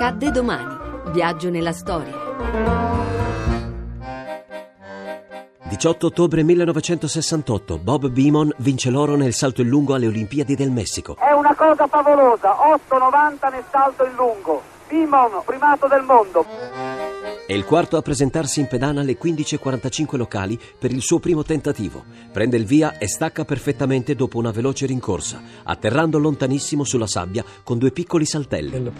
Accadde domani. Viaggio nella storia. 18 ottobre 1968, Bob Beamon vince l'oro nel salto in lungo alle Olimpiadi del Messico. È una cosa favolosa, 8,90 nel salto in lungo. Beamon, primato del mondo. È il quarto a presentarsi in pedana alle 15.45 locali per il suo primo tentativo. Prende il via e stacca perfettamente dopo una veloce rincorsa, atterrando lontanissimo sulla sabbia con due piccoli saltelli.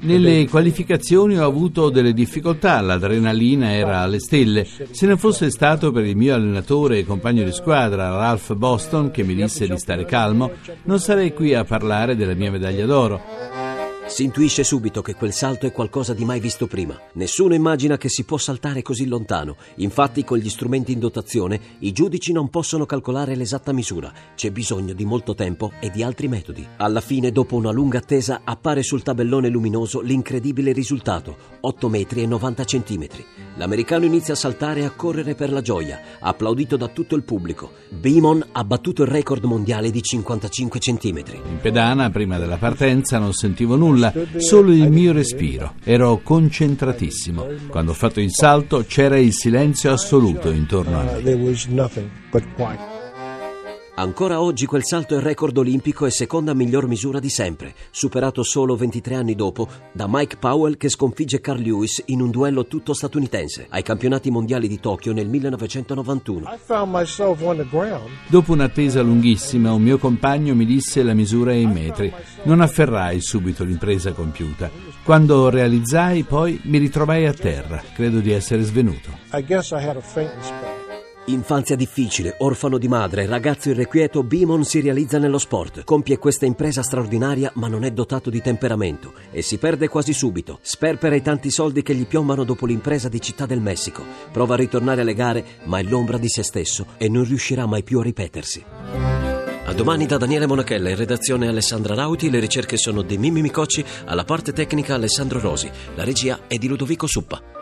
Nelle qualificazioni ho avuto delle difficoltà, l'adrenalina era alle stelle. Se non fosse stato per il mio allenatore e compagno di squadra, Ralph Boston, che mi disse di stare calmo, non sarei qui a parlare della mia medaglia d'oro. Si intuisce subito che quel salto è qualcosa di mai visto prima. Nessuno immagina che si può saltare così lontano. Infatti, con gli strumenti in dotazione, i giudici non possono calcolare l'esatta misura. C'è bisogno di molto tempo e di altri metodi. Alla fine, dopo una lunga attesa, appare sul tabellone luminoso l'incredibile risultato: 8 metri e 90 centimetri. L'americano inizia a saltare e a correre per la gioia, applaudito da tutto il pubblico. Beamon ha battuto il record mondiale di 55 centimetri. In pedana, prima della partenza, non sentivo nulla nulla, solo il mio respiro. Ero concentratissimo. Quando ho fatto il salto c'era il silenzio assoluto intorno a me. Ancora oggi quel salto è record olimpico e seconda miglior misura di sempre, superato solo 23 anni dopo da Mike Powell che sconfigge Carl Lewis in un duello tutto statunitense ai campionati mondiali di Tokyo nel 1991. Dopo un'attesa lunghissima, un mio compagno mi disse la misura in metri. Non afferrai subito l'impresa compiuta. Quando realizzai, poi mi ritrovai a terra. Credo di essere svenuto. I guess I had a Infanzia difficile, orfano di madre, ragazzo irrequieto, Beamon si realizza nello sport. Compie questa impresa straordinaria, ma non è dotato di temperamento e si perde quasi subito. Sperpera i tanti soldi che gli piombano dopo l'impresa di Città del Messico. Prova a ritornare alle gare, ma è l'ombra di se stesso e non riuscirà mai più a ripetersi. A domani da Daniele Monachella, in redazione Alessandra Rauti, le ricerche sono di Mimmi Micocci, alla parte tecnica Alessandro Rosi, la regia è di Ludovico Suppa.